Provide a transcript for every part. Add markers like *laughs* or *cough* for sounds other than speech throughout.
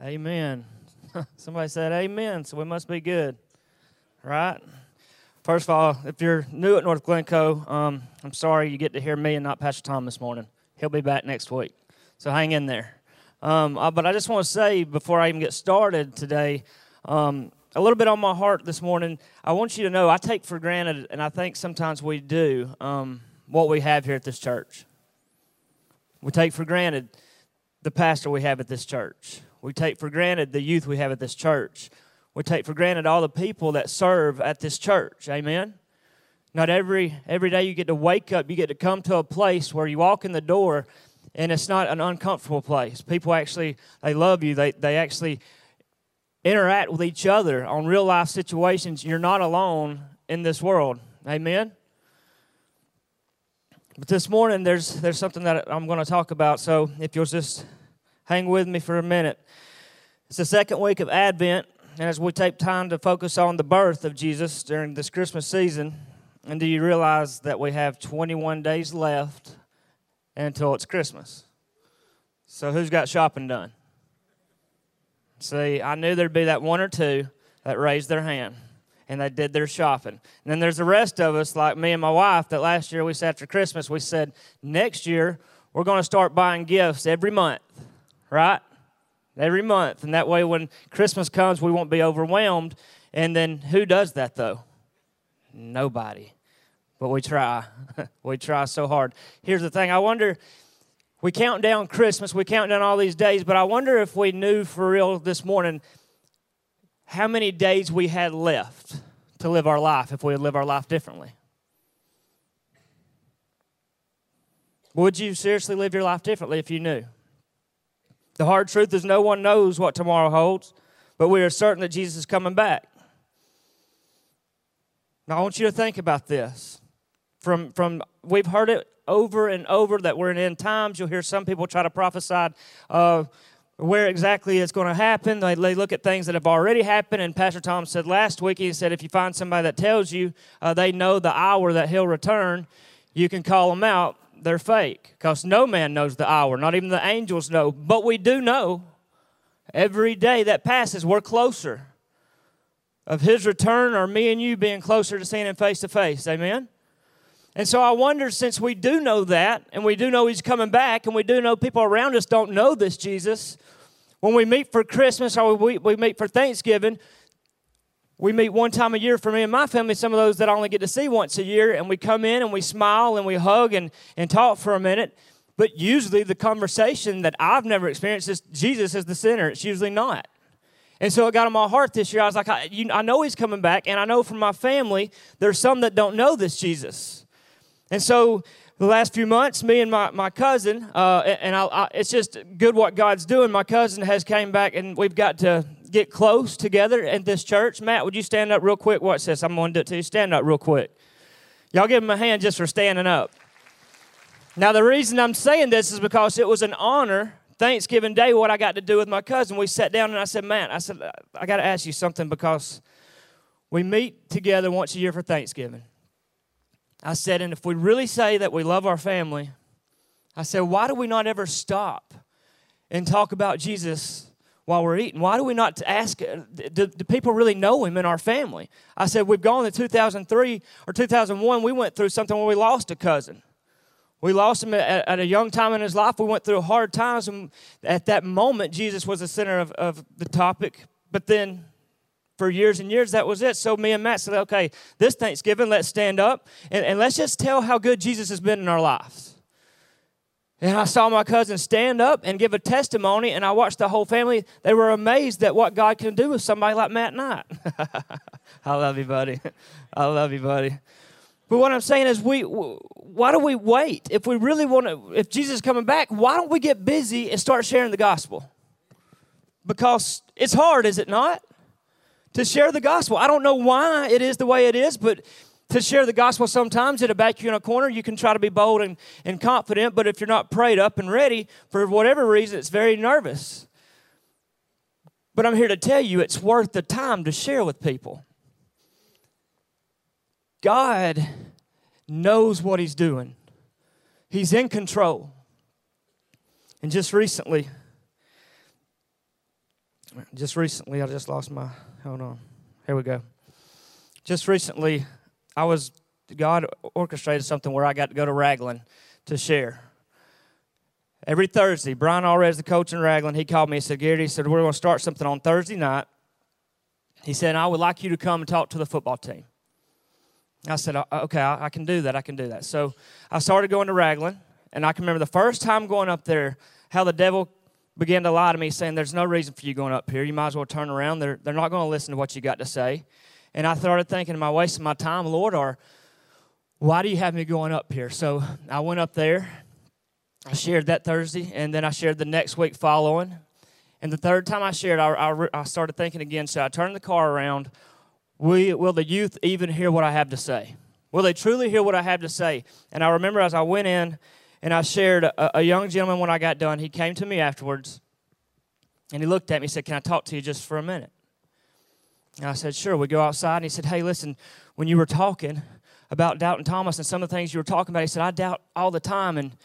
Amen. *laughs* Somebody said amen, so we must be good. Right? First of all, if you're new at North Glencoe, um, I'm sorry you get to hear me and not Pastor Tom this morning. He'll be back next week. So hang in there. Um, uh, but I just want to say before I even get started today, um, a little bit on my heart this morning. I want you to know I take for granted, and I think sometimes we do, um, what we have here at this church. We take for granted the pastor we have at this church. We take for granted the youth we have at this church. We take for granted all the people that serve at this church. Amen. Not every every day you get to wake up, you get to come to a place where you walk in the door and it's not an uncomfortable place. People actually they love you. They they actually interact with each other on real life situations. You're not alone in this world. Amen. But this morning there's there's something that I'm going to talk about. So if you'll just hang with me for a minute. It's the second week of Advent, and as we take time to focus on the birth of Jesus during this Christmas season, and do you realize that we have 21 days left until it's Christmas? So, who's got shopping done? See, I knew there'd be that one or two that raised their hand and they did their shopping. And then there's the rest of us, like me and my wife, that last year we said after Christmas, we said, next year we're going to start buying gifts every month, right? every month. And that way, when Christmas comes, we won't be overwhelmed. And then who does that, though? Nobody. But we try. *laughs* we try so hard. Here's the thing I wonder, we count down Christmas, we count down all these days, but I wonder if we knew for real this morning how many days we had left to live our life if we would live our life differently. Would you seriously live your life differently if you knew? The hard truth is, no one knows what tomorrow holds, but we are certain that Jesus is coming back. Now, I want you to think about this. From, from we've heard it over and over that we're in end times. You'll hear some people try to prophesy uh, where exactly it's going to happen. They, they, look at things that have already happened. And Pastor Tom said last week, he said, if you find somebody that tells you uh, they know the hour that he'll return, you can call them out they're fake because no man knows the hour, not even the angels know. But we do know every day that passes, we're closer of his return or me and you being closer to seeing him face to face. Amen? And so I wonder, since we do know that, and we do know he's coming back, and we do know people around us don't know this Jesus, when we meet for Christmas or we, we meet for Thanksgiving, we meet one time a year for me and my family, some of those that I only get to see once a year, and we come in and we smile and we hug and, and talk for a minute. But usually the conversation that I've never experienced is Jesus is the center. It's usually not. And so it got on my heart this year. I was like, I, you, I know he's coming back, and I know from my family, there's some that don't know this Jesus. And so the last few months, me and my, my cousin, uh, and I, I, it's just good what God's doing. My cousin has came back, and we've got to get close together in this church. Matt, would you stand up real quick? Watch this. I'm going to do it to you. Stand up real quick. Y'all give him a hand just for standing up. Now, the reason I'm saying this is because it was an honor, Thanksgiving Day, what I got to do with my cousin. We sat down and I said, Matt, I said, I got to ask you something because we meet together once a year for Thanksgiving. I said, and if we really say that we love our family, I said, why do we not ever stop and talk about Jesus while we're eating? Why do we not ask, uh, do, do, people really know him in our family? I said, we've gone to 2003 or 2001, we went through something where we lost a cousin. We lost him at, at a young time in his life. We went through hard times, and at that moment, Jesus was the center of, of the topic. But then for years and years, that was it. So me and Matt said, okay, this Thanksgiving, let's stand up and, and let's just tell how good Jesus has been in our lives. And I saw my cousin stand up and give a testimony, and I watched the whole family. They were amazed at what God can do with somebody like Matt Knight. *laughs* I love you, buddy. I love you, buddy. But what I'm saying is, we why do we wait? If we really want to, if Jesus is coming back, why don't we get busy and start sharing the gospel? Because it's hard, is it not? To share the gospel. I don't know why it is the way it is, but to share the gospel sometimes it'll back you in a corner you can try to be bold and, and confident but if you're not prayed up and ready for whatever reason it's very nervous but i'm here to tell you it's worth the time to share with people god knows what he's doing he's in control and just recently Just recently, I just lost my. Hold on. Here we go. Just recently, I was. God orchestrated something where I got to go to Ragland to share. Every Thursday, Brian Alres, the coach in Ragland, he called me and said, Gary, he said, we're going to start something on Thursday night. He said, I would like you to come and talk to the football team. I said, uh, okay, I can do that. I can do that. So I started going to Ragland, and I can remember the first time going up there, how the devil began to lie to me, saying, There's no reason for you going up here. You might as well turn around. They're, they're not going to listen to what you got to say. And I started thinking, Am I wasting my time, Lord? Or why do you have me going up here? So I went up there. I shared that Thursday, and then I shared the next week following. And the third time I shared, I, I, I started thinking again. So I turned the car around. Will, will the youth even hear what I have to say? Will they truly hear what I have to say? And I remember as I went in and I shared a, a young gentleman when I got done. He came to me afterwards and he looked at me and said, Can I talk to you just for a minute? And I said, Sure. We go outside and he said, Hey, listen, when you were talking about doubting Thomas and some of the things you were talking about, he said, I doubt all the time. And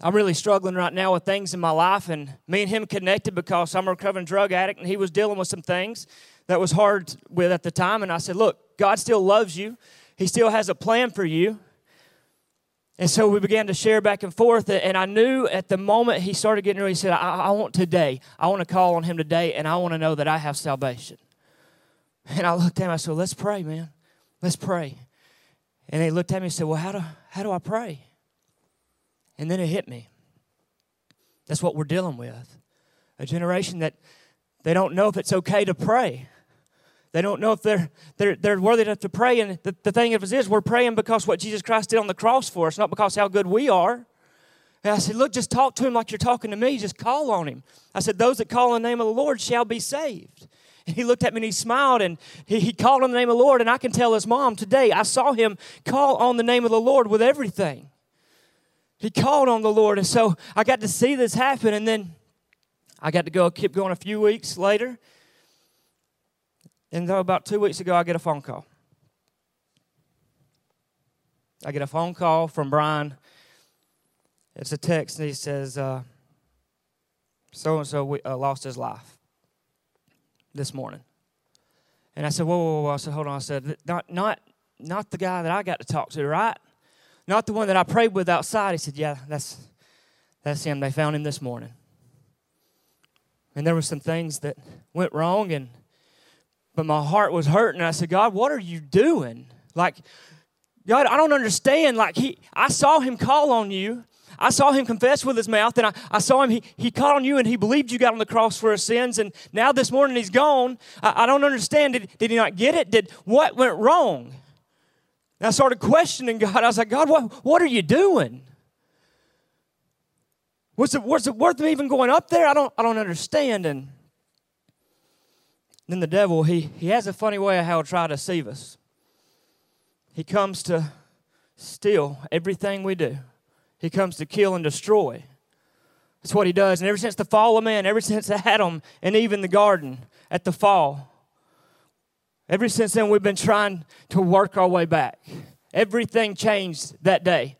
I'm really struggling right now with things in my life. And me and him connected because I'm a recovering drug addict and he was dealing with some things that was hard with at the time. And I said, Look, God still loves you, He still has a plan for you. And so we began to share back and forth. And I knew at the moment he started getting ready, he said, I, I want today, I want to call on him today, and I want to know that I have salvation. And I looked at him, I said, Let's pray, man. Let's pray. And he looked at me and said, Well, how do, how do I pray? And then it hit me. That's what we're dealing with. A generation that they don't know if it's okay to pray. They don't know if they're, they're, they're worthy enough to pray. And the, the thing of it is, we're praying because what Jesus Christ did on the cross for us, not because how good we are. And I said, Look, just talk to him like you're talking to me. Just call on him. I said, Those that call on the name of the Lord shall be saved. And he looked at me and he smiled and he, he called on the name of the Lord. And I can tell his mom today, I saw him call on the name of the Lord with everything. He called on the Lord. And so I got to see this happen. And then I got to go, keep going a few weeks later. And about two weeks ago, I get a phone call. I get a phone call from Brian. It's a text, and he says, so and so lost his life this morning. And I said, whoa, whoa, whoa. I said, hold on. I said, not, not, not the guy that I got to talk to, right? Not the one that I prayed with outside. He said, yeah, that's, that's him. They found him this morning. And there were some things that went wrong, and but my heart was hurting. I said, God, what are you doing? Like, God, I don't understand. Like, he, I saw him call on you. I saw him confess with his mouth, and I, I saw him, he, he called on you, and he believed you got on the cross for his sins, and now this morning he's gone. I, I don't understand. Did, did he not get it? Did what went wrong? And I started questioning God. I was like, God, what, what are you doing? What's it, what's it worth me even going up there? I don't, I don't understand. And then the devil, he, he has a funny way of how to try to deceive us. He comes to steal everything we do. He comes to kill and destroy. That's what he does. And ever since the fall of man, ever since Adam and Eve in the garden at the fall, ever since then we've been trying to work our way back. Everything changed that day.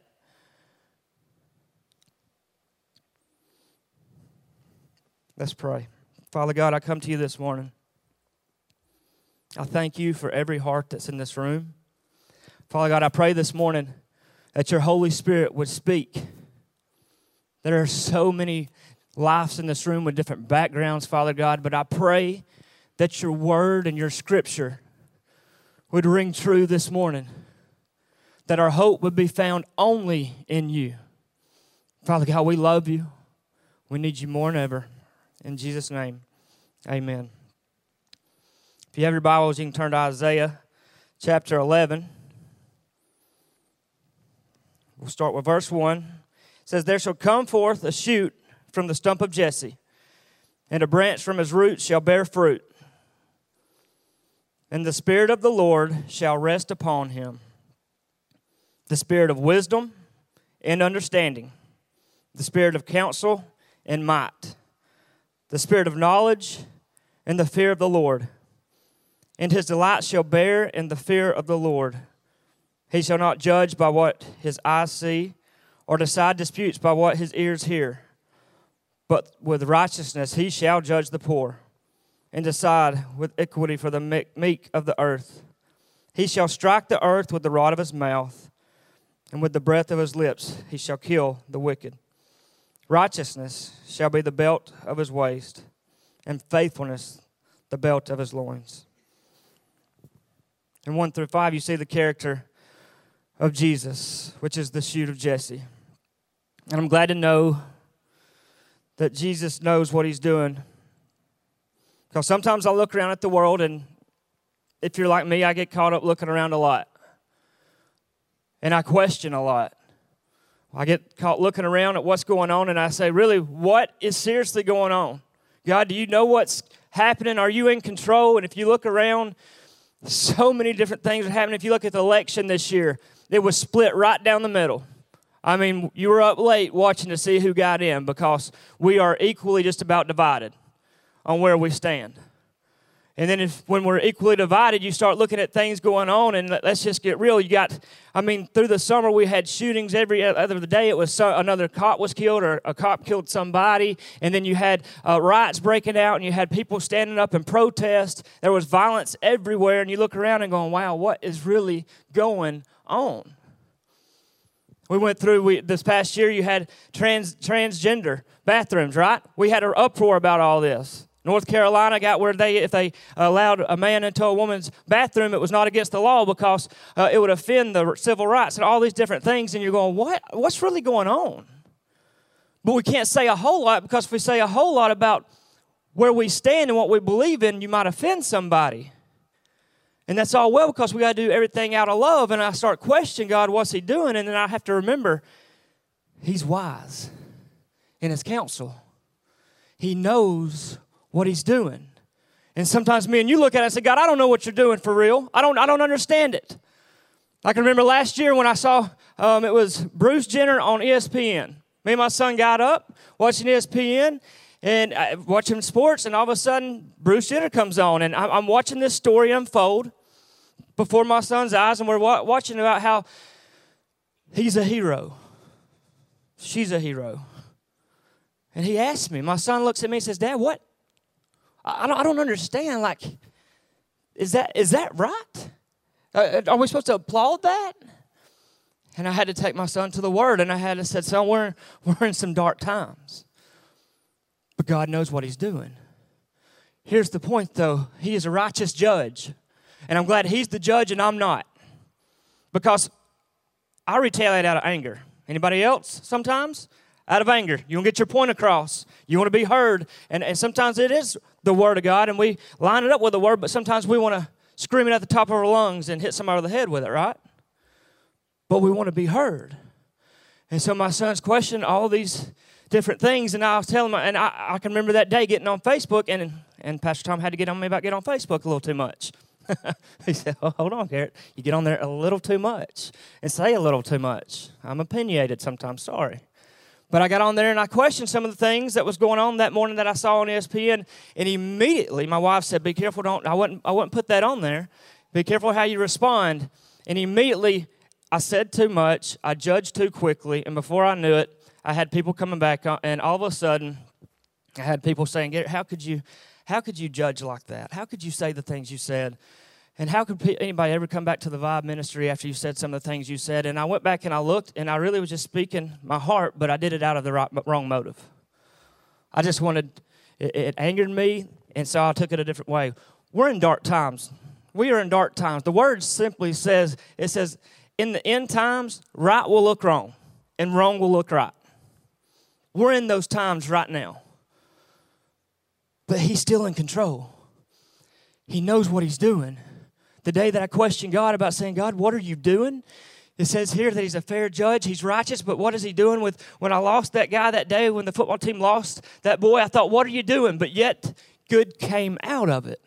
Let's pray. Father God, I come to you this morning. I thank you for every heart that's in this room. Father God, I pray this morning that your Holy Spirit would speak. There are so many lives in this room with different backgrounds, Father God, but I pray that your word and your scripture would ring true this morning, that our hope would be found only in you. Father God, we love you. We need you more than ever. In Jesus' name, amen. If you have your Bibles, you can turn to Isaiah chapter 11. We'll start with verse 1. It says, There shall come forth a shoot from the stump of Jesse, and a branch from his roots shall bear fruit. And the Spirit of the Lord shall rest upon him the Spirit of wisdom and understanding, the Spirit of counsel and might, the Spirit of knowledge and the fear of the Lord and his delight shall bear in the fear of the Lord. He shall not judge by what his eyes see, or decide disputes by what his ears hear. But with righteousness he shall judge the poor, and decide with equity for the meek of the earth. He shall strike the earth with the rod of his mouth, and with the breath of his lips he shall kill the wicked. Righteousness shall be the belt of his waist, and faithfulness the belt of his loins. In 1 through 5, you see the character of Jesus, which is the shoot of Jesse. And I'm glad to know that Jesus knows what he's doing. Because sometimes I look around at the world, and if you're like me, I get caught up looking around a lot. And I question a lot. I get caught looking around at what's going on, and I say, Really, what is seriously going on? God, do you know what's happening? Are you in control? And if you look around, so many different things are happening. If you look at the election this year, it was split right down the middle. I mean, you were up late watching to see who got in because we are equally just about divided on where we stand. And then if when we're equally divided, you start looking at things going on, and let's just get real. You got, I mean, through the summer we had shootings every other day. It was so, another cop was killed, or a cop killed somebody, and then you had uh, riots breaking out, and you had people standing up in protest. There was violence everywhere, and you look around and going, "Wow, what is really going on?" We went through we, this past year. You had trans transgender bathrooms, right? We had an uproar about all this. North Carolina got where they, if they allowed a man into a woman's bathroom, it was not against the law because uh, it would offend the civil rights and all these different things. And you're going, what? What's really going on? But we can't say a whole lot because if we say a whole lot about where we stand and what we believe in, you might offend somebody. And that's all well because we got to do everything out of love. And I start questioning God, what's He doing? And then I have to remember He's wise in His counsel. He knows what he's doing. And sometimes me and you look at it and say, God, I don't know what you're doing for real. I don't, I don't understand it. I can remember last year when I saw um, it was Bruce Jenner on ESPN. Me and my son got up watching ESPN and uh, watching sports, and all of a sudden Bruce Jenner comes on, and I'm, I'm watching this story unfold before my son's eyes, and we're wa- watching about how he's a hero, she's a hero. And he asked me, my son looks at me and says, Dad, what, I don't, I don't understand. Like, is that is that right? Uh, uh, are we supposed to applaud that? And I had to take my son to the Word, and I had to say, "Son, we're *laughs* we're in some dark times, but God knows what He's doing." Here's the point, though: He is a righteous judge, and I'm glad He's the judge and I'm not, because I retaliate out of anger. Anybody else? Sometimes out of anger. You want to get your point across. You want to be heard. And, and sometimes it is the Word of God, and we line it up with the Word, but sometimes we want to scream it at the top of our lungs and hit somebody over the head with it, right? But we want to be heard. And so my son's questioned all these different things, and I was telling him, and I, I can remember that day getting on Facebook, and, and Pastor Tom had to get on me about getting on Facebook a little too much. *laughs* he said, oh, Hold on, Garrett. You get on there a little too much and say a little too much. I'm opinionated sometimes, sorry. But I got on there and I questioned some of the things that was going on that morning that I saw on ESPN, and immediately my wife said, "Be careful! Don't I wouldn't I wouldn't put that on there. Be careful how you respond." And immediately I said too much, I judged too quickly, and before I knew it, I had people coming back, on, and all of a sudden, I had people saying, "How could you, how could you judge like that? How could you say the things you said?" And how could anybody ever come back to the Vibe ministry after you said some of the things you said? And I went back and I looked, and I really was just speaking my heart, but I did it out of the wrong motive. I just wanted, it, it angered me, and so I took it a different way. We're in dark times. We are in dark times. The word simply says, it says, in the end times, right will look wrong, and wrong will look right. We're in those times right now. But he's still in control. He knows what he's doing the day that I questioned God about saying, God, what are you doing? It says here that he's a fair judge, he's righteous, but what is he doing with when I lost that guy that day when the football team lost that boy? I thought, what are you doing? But yet good came out of it.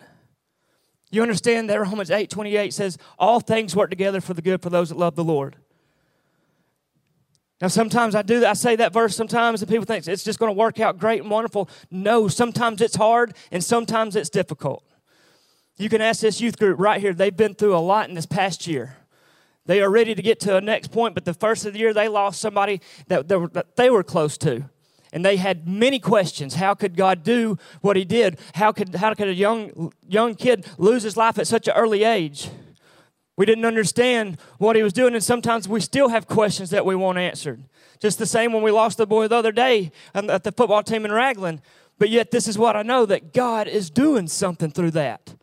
You understand that Romans 8 28 says, All things work together for the good for those that love the Lord. Now, sometimes I do that. I say that verse sometimes, and people think it's just going to work out great and wonderful. No, sometimes it's hard, and sometimes it's difficult. You can ask this youth group right here. They've been through a lot in this past year. They are ready to get to a next point, but the first of the year they lost somebody that they were, that they were close to. and they had many questions. How could God do what He did? How could, how could a young, young kid lose his life at such an early age? We didn't understand what He was doing, and sometimes we still have questions that we want answered. Just the same when we lost the boy the other day at the football team in Ragland. But yet, this is what I know that God is doing something through that.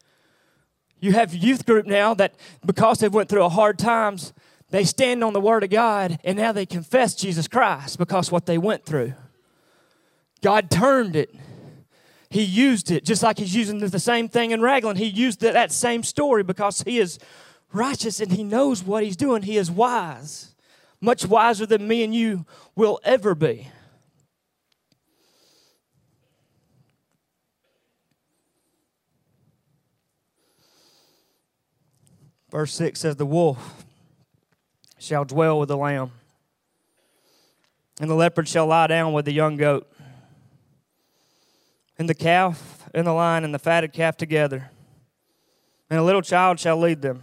You have youth group now that because they went through a hard times, they stand on the word of God and now they confess Jesus Christ because what they went through. God turned it. He used it just like he's using the same thing in Ragland. He used that same story because he is righteous and he knows what he's doing. He is wise, much wiser than me and you will ever be. Verse 6 says, The wolf shall dwell with the lamb, and the leopard shall lie down with the young goat, and the calf and the lion and the fatted calf together, and a little child shall lead them.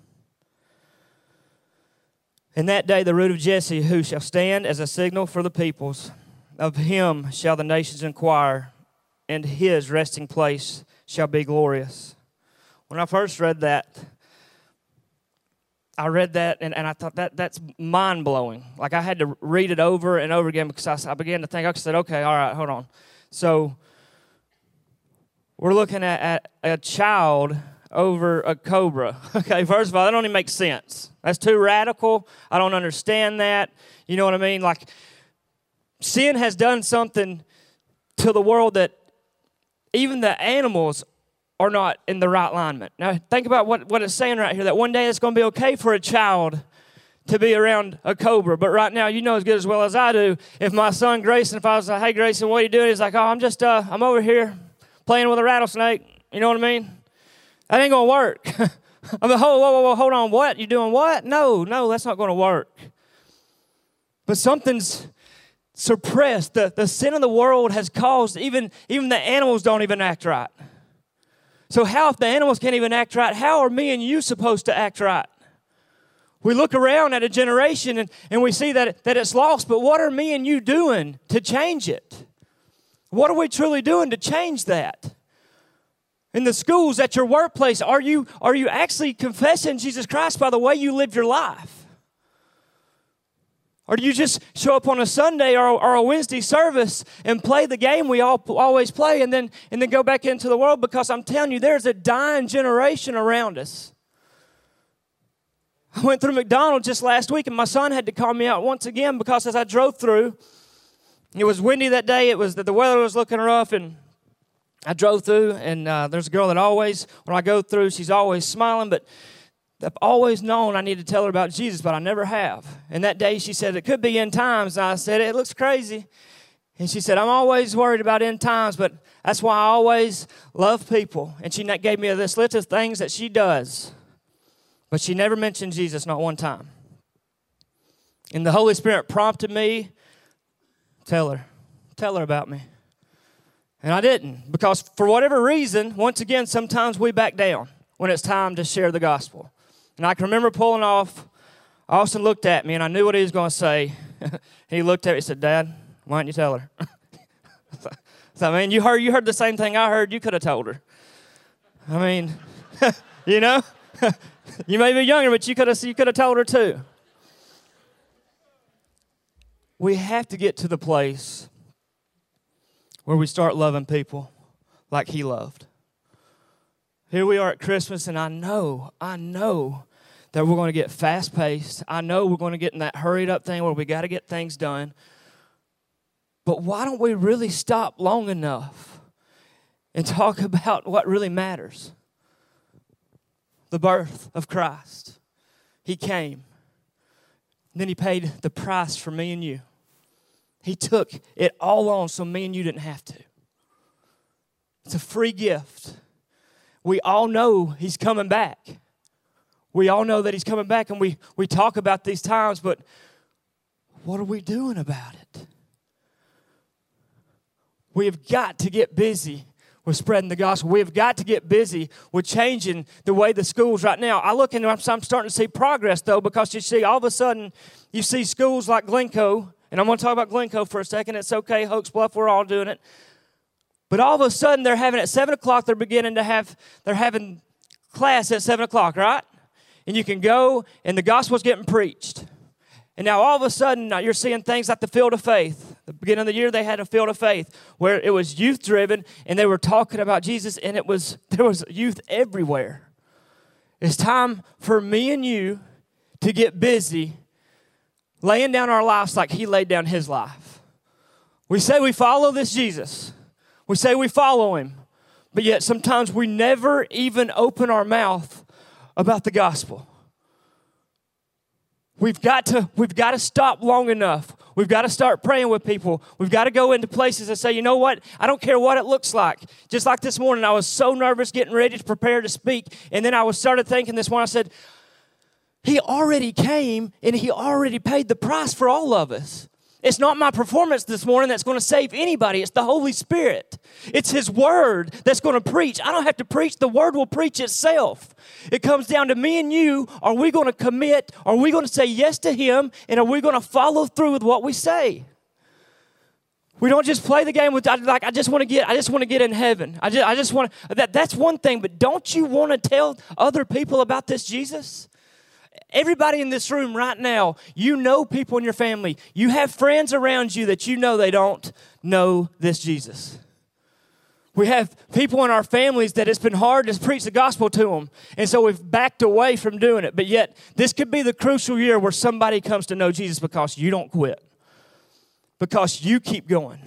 In that day, the root of Jesse, who shall stand as a signal for the peoples, of him shall the nations inquire, and his resting place shall be glorious. When I first read that, I read that and, and I thought that that's mind blowing. Like I had to read it over and over again because I, I began to think, I said, okay, all right, hold on. So we're looking at, at a child over a cobra. *laughs* Okay, first of all, that don't even make sense. That's too radical. I don't understand that. You know what I mean? Like, sin has done something to the world that even the animals are not in the right alignment. Now, think about what, what it's saying right here that one day it's going to be okay for a child to be around a cobra. But right now, you know as good as well as I do, if my son Grayson, if I was like, hey, Grayson, what are you doing? He's like, oh, I'm just, uh, I'm over here playing with a rattlesnake. You know what I mean? That ain't going to work. *laughs* I'm like, whoa, whoa, whoa, hold on, what? You doing what? No, no, that's not going to work. But something's suppressed. The, the sin of the world has caused even, even the animals don't even act right. So, how, if the animals can't even act right, how are me and you supposed to act right? We look around at a generation and, and we see that, that it's lost, but what are me and you doing to change it? What are we truly doing to change that? In the schools, at your workplace, are you, are you actually confessing Jesus Christ by the way you live your life? Or do you just show up on a Sunday or, or a Wednesday service and play the game we all always play and then, and then go back into the world? Because I'm telling you, there's a dying generation around us. I went through McDonald's just last week and my son had to call me out once again because as I drove through, it was windy that day. It was that the weather was looking rough, and I drove through. And uh, there's a girl that always, when I go through, she's always smiling. But I've always known I need to tell her about Jesus, but I never have. And that day she said, It could be end times. And I said, It looks crazy. And she said, I'm always worried about end times, but that's why I always love people. And she gave me this list of things that she does, but she never mentioned Jesus, not one time. And the Holy Spirit prompted me, tell her, tell her about me. And I didn't, because for whatever reason, once again, sometimes we back down when it's time to share the gospel. And I can remember pulling off. Austin looked at me, and I knew what he was going to say. *laughs* he looked at me and said, Dad, why didn't you tell her? *laughs* so, I mean, you heard, you heard the same thing I heard. You could have told her. I mean, *laughs* you know? you may be younger, but you could have you could have told her too. We have to get to the place where we start loving people like he loved. Here we are at Christmas, and I know, I know that we're going to get fast paced. I know we're going to get in that hurried up thing where we got to get things done. But why don't we really stop long enough and talk *laughs* about what really matters? The birth of Christ. He came. And then he paid the price for me and you. He took it all on so me and you didn't have to. It's a free gift. We all know He's coming back. We all know that He's coming back, and we, we talk about these times, but what are we doing about it? We have got to get busy with spreading the gospel. We have got to get busy with changing the way the schools right now. I look and I'm starting to see progress though, because you see, all of a sudden, you see schools like Glencoe, and I'm going to talk about Glencoe for a second. It's okay, Hokes Bluff, we're all doing it. But all of a sudden, they're having at seven o'clock. They're beginning to have. They're having class at seven o'clock, right? And you can go, and the gospel's getting preached. And now all of a sudden, you're seeing things like the Field of Faith. The beginning of the year, they had a Field of Faith where it was youth driven, and they were talking about Jesus, and it was *laughs* there was youth everywhere. It's time for me and you to get busy laying down our lives like He laid down His life. We say we follow this Jesus. We say we follow Him, but yet sometimes we never even open our mouth about the gospel. We've got to, we've got to stop long enough. We've got to start praying with people. We've got to go into places and say, you know what? I don't care what it looks like. Just like this morning, I was so nervous getting ready to prepare to speak. And then I was started thinking this one. I said, He already came and He already paid the price for all of us. It's not my performance this morning that's going to save anybody. It's the Holy Spirit. It's His Word that's going to preach. I don't have to preach, the Word will preach itself. It comes down to me and you. Are we going to commit? Are we going to say yes to Him? And are we going to follow through with what we say? We don't just play the game with like I just want to get I just want to get in heaven. I just I just want that that's one thing, but don't you want to tell other people about this Jesus? Everybody in this room right now, you know people in your family. You have friends around you that you know they don't know this Jesus. We have people in our families that it's been hard to preach the gospel to them. And so we've backed away from doing it. But yet, this could be the crucial year where somebody comes to know Jesus because you don't quit, because you keep going.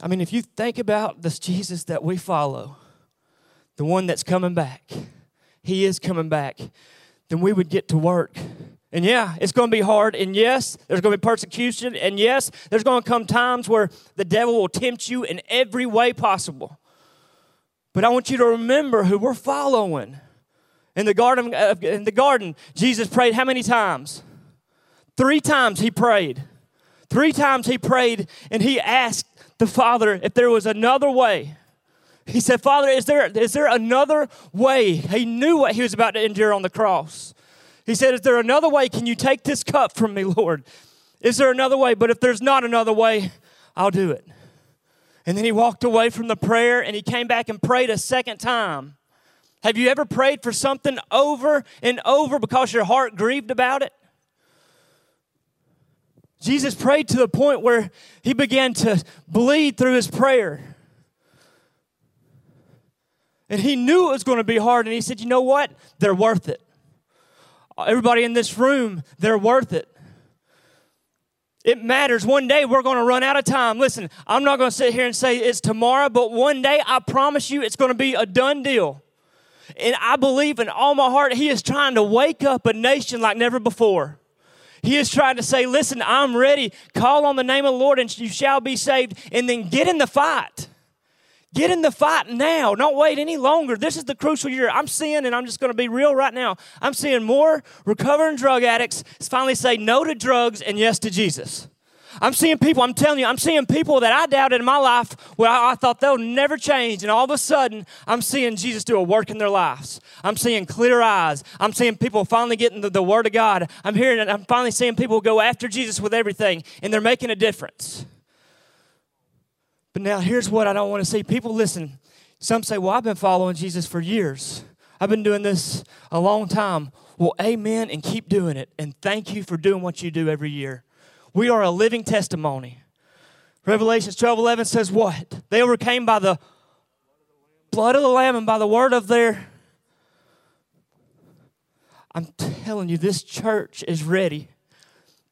I mean, if you think about this Jesus that we follow, the one that's coming back, he is coming back, then we would get to work. And yeah, it's going to be hard. And yes, there's going to be persecution. And yes, there's going to come times where the devil will tempt you in every way possible. But I want you to remember who we're following. In the garden, uh, in the garden, Jesus prayed how many times? Three times he prayed. Three times he prayed, and he asked the Father if there was another way. He said, Father, is there, is there another way? He knew what he was about to endure on the cross. He said, Is there another way? Can you take this cup from me, Lord? Is there another way? But if there's not another way, I'll do it. And then he walked away from the prayer and he came back and prayed a second time. Have you ever prayed for something over and over because your heart grieved about it? Jesus prayed to the point where he began to bleed through his prayer. And he knew it was going to be hard. And he said, You know what? They're worth it. Everybody in this room, they're worth it. It matters. One day we're going to run out of time. Listen, I'm not going to sit here and say it's tomorrow, but one day I promise you it's going to be a done deal. And I believe in all my heart, He is trying to wake up a nation like never before. He is trying to say, Listen, I'm ready. Call on the name of the Lord and you shall be saved. And then get in the fight. Get in the fight now. Don't wait any longer. This is the crucial year. I'm seeing, and I'm just going to be real right now, I'm seeing more recovering drug addicts finally say no to drugs and yes to Jesus. I'm seeing people, I'm telling you, I'm seeing people that I doubted in my life where I, I, thought they'll never change. And all of a sudden, I'm seeing Jesus do a work in their lives. I'm seeing clear eyes. I'm seeing people finally getting the, the Word of God. I'm hearing it. I'm finally seeing people go after Jesus with everything, and they're making a difference. But now here's what I don't want to see. People listen. Some say, Well, I've been following Jesus for years. I've been doing this a long time. Well, amen, and keep doing it. And thank you for doing what you do every year. We are a living testimony. Revelations 12 11 says, What? They overcame by the blood of the Lamb and by the word of their. I'm telling you, this church is ready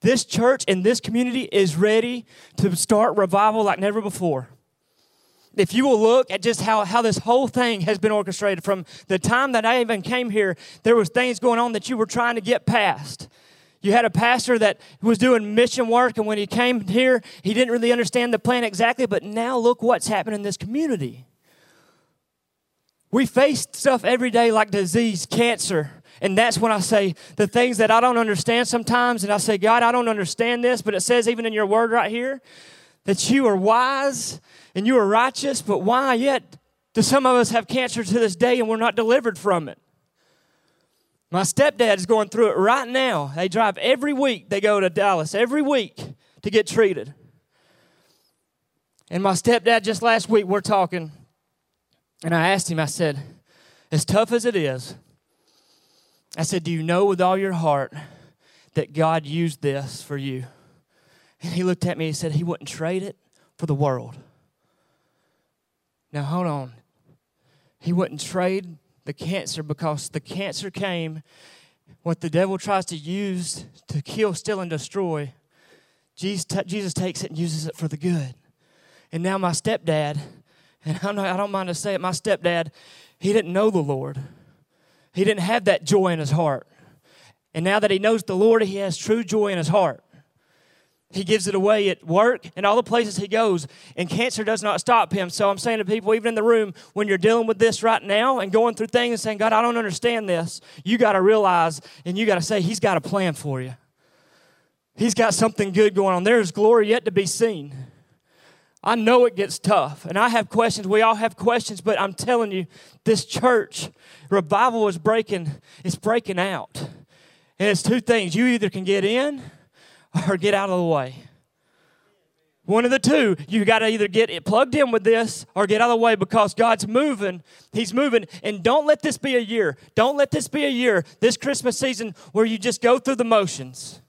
this church and this community is ready to start revival like never before. If you will look at just how, how this whole thing has been orchestrated from the time that I even came here, there was things going on that you were trying to get past. You had a pastor that was doing mission work, and when he came here, he didn't really understand the plan exactly, but now look what's happened in this community. We face stuff every day like disease, cancer, and that's when I say the things that I don't understand sometimes, and I say, God, I don't understand this, but it says even in your word right here that you are wise and you are righteous, but why yet do some of us have cancer to this day and we're not delivered from it? My stepdad is going through it right now. They drive every week, they go to Dallas every week to get treated. And my stepdad, just last week, we're talking, and I asked him, I said, as tough as it is, I said, Do you know with all your heart that God used this for you? And he looked at me and said, He wouldn't trade it for the world. Now, hold on. He wouldn't trade the cancer because the cancer came. What the devil tries to use to kill, steal, and destroy, Jesus, Jesus takes it and uses it for the good. And now my stepdad, and I, I don't mind to say it, my stepdad, he didn't know the Lord. He didn't have that joy in his heart. And now that he knows the Lord, he has true joy in his heart. He gives it away at work and all the places he goes, and cancer does not stop him. So I'm saying to people, even in the room, when you're dealing with this right now and going through things and saying, God, I don't understand this, you got to realize and you got to say, He's got a plan for you. He's got something good going on. There's glory yet to be seen. I know it gets tough, and I have questions. We all have questions, but I'm telling you, this church revival is breaking, it's breaking out. And it's two things. You either can get in *laughs* or get out of the way. One of the two. You got to either get it plugged in with this or get out of the way because God's moving. He's moving. And don't let this be a year. Don't let this be a year, this Christmas season, where you just go through the motions.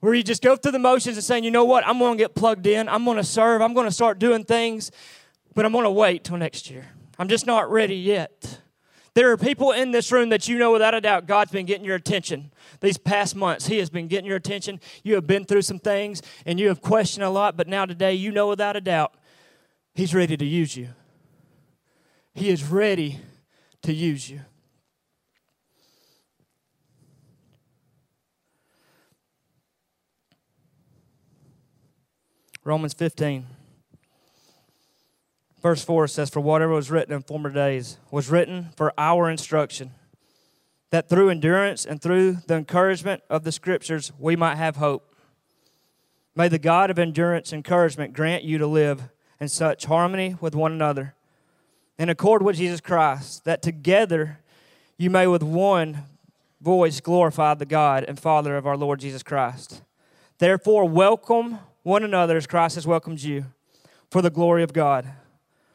Where you just go through the motions and saying, you know what, I'm going to get plugged in. I'm going to serve. I'm going to start doing things, but I'm going to wait till next year. I'm just not ready yet. There are people in this room that you know without a doubt God's been getting your attention these past months. He has been getting your attention. You have been through some things and you have questioned a lot, but now today you know without a doubt He's ready to use you. He is ready to use you. Romans 15. Verse 4 says, For whatever was written in former days was written for our instruction, that through endurance and through the encouragement of the Scriptures we might have hope. May the God of endurance and encouragement grant you to live in such harmony with one another, in accord with Jesus Christ, that together you may with one voice glorify the God and Father of our Lord Jesus Christ. Therefore, welcome one another as Christ has welcomed you for the glory of God.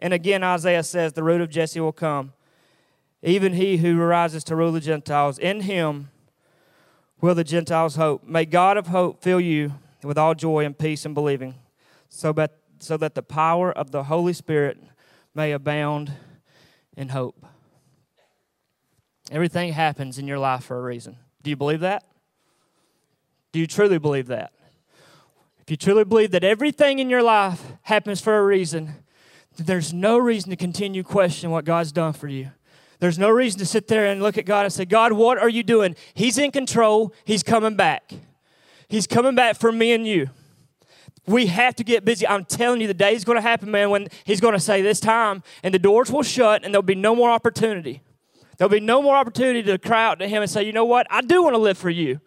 And again, Isaiah says, The root of Jesse will come, even he who arises to rule the Gentiles. In him will the Gentiles hope. May God of hope fill you with all joy and peace in believing, so that, so that the power of the Holy Spirit may abound in hope. Everything happens in your life for a reason. Do you believe that? Do you truly believe that? If you truly believe that everything in your life happens for a reason, there's no reason to continue questioning what God's done for you. There's no reason to sit there and look at God and say, God, what are you doing? He's in control. He's coming back. He's coming back for me and you. We have to get busy. I'm telling you, the day is going to happen, man, when He's going to say this time, and the doors will shut, and there'll be no more opportunity. There'll be no more opportunity to cry out to Him and say, You know what? I do want to live for you.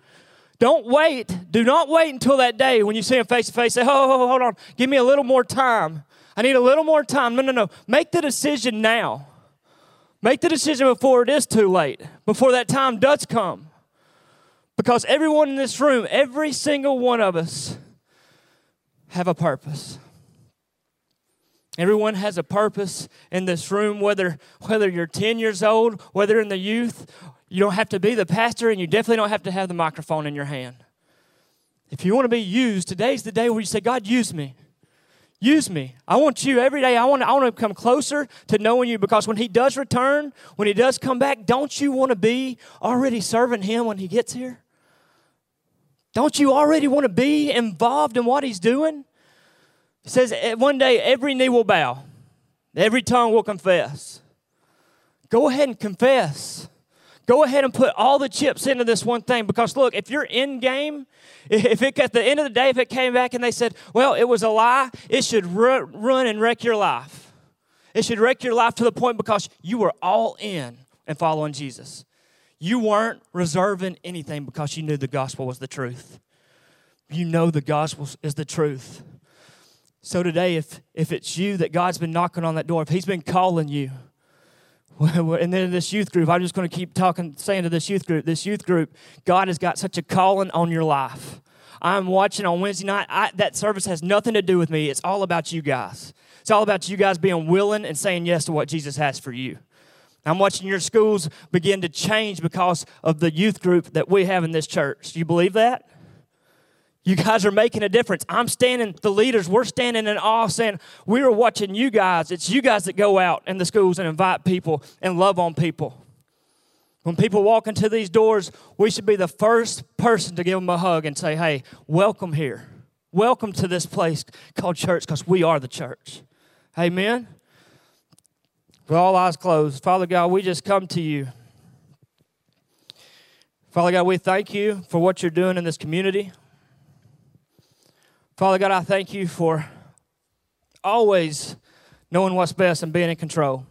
Don't wait. Do not wait until that day when you see Him face to face. Say, Oh, hold on. Give me a little more time. I need a little more time. No, no, no. Make the decision now. Make the decision before it is too late, before that time does come. Because everyone in this room, every single one of us, have a purpose. Everyone has a purpose in this room, whether, whether you're 10 years old, whether in the youth. You don't have to be the pastor, and you definitely don't have to have the microphone in your hand. If you want to be used, today's the day where you say, God, use me. Use me. I want you every day. I want, I want to come closer to knowing you because when He does return, when He does come back, don't you want to be already serving Him when He gets here? Don't you already want to be involved in what He's doing? It says eh, one day every knee will bow, every tongue will confess. Go ahead and confess. Go ahead and put all the chips into this one thing because look, if you're in game, *laughs* if it at the end of the day, if it came back and they said, well, it was a lie, it should run and wreck your life. It should wreck your life to the point because you were all in and following Jesus. You weren't reserving anything because you knew the gospel was the truth. You know the gospel is the truth. So today, if, if it's you that God's been knocking on that door, if He's been calling you, *laughs* and then this youth group, I'm just going to keep talking, saying to this youth group, this youth group, God has got such a calling on your life. I'm watching on Wednesday night. I, that service has nothing to do with me. It's all about you guys. It's all about you guys being willing and saying yes to what Jesus has for you. I'm watching your schools begin to change because of the youth group that we have in this church. Do you believe that? You guys are making a difference. I'm standing, the leaders, we're standing in awe saying, We are watching you guys. It's you guys that go out in the schools and invite people and love on people. When people walk into these doors, we should be the first person to give them a hug and say, Hey, welcome here. Welcome to this place called church because we are the church. Amen. With all eyes closed, Father God, we just come to you. Father God, we thank you for what you're doing in this community. Father God, I thank you for always knowing what's best and being in control.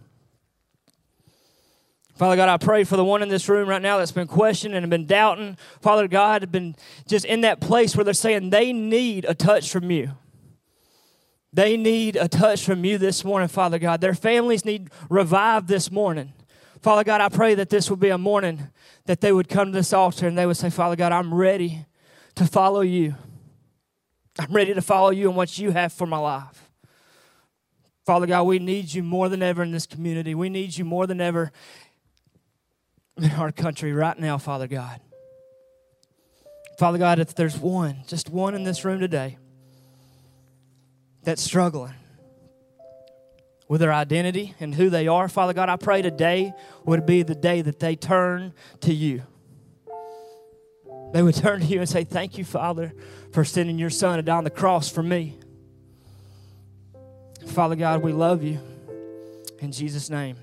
Father God, I pray for the one in this room right now that's been questioning and been doubting. Father God, have been just in that place where they're saying they need a touch from you. They need a touch from you this morning, Father God. Their families need revived this morning. Father God, I pray that this would be a morning that they would come to this altar and they would say, Father God, I'm ready to follow you. I'm ready to follow you and what you have for my life. Father God, we need you more than ever in this community. We need you more than ever in our country right now, Father God. Father God, if there's one, just one in this room today that's struggling with their identity and who they are, Father God, I pray today would be the day that they turn to you. They would turn to you and say, Thank you, Father, for sending your son to die on the cross for me. Father God, we love you. In Jesus' name,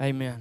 amen.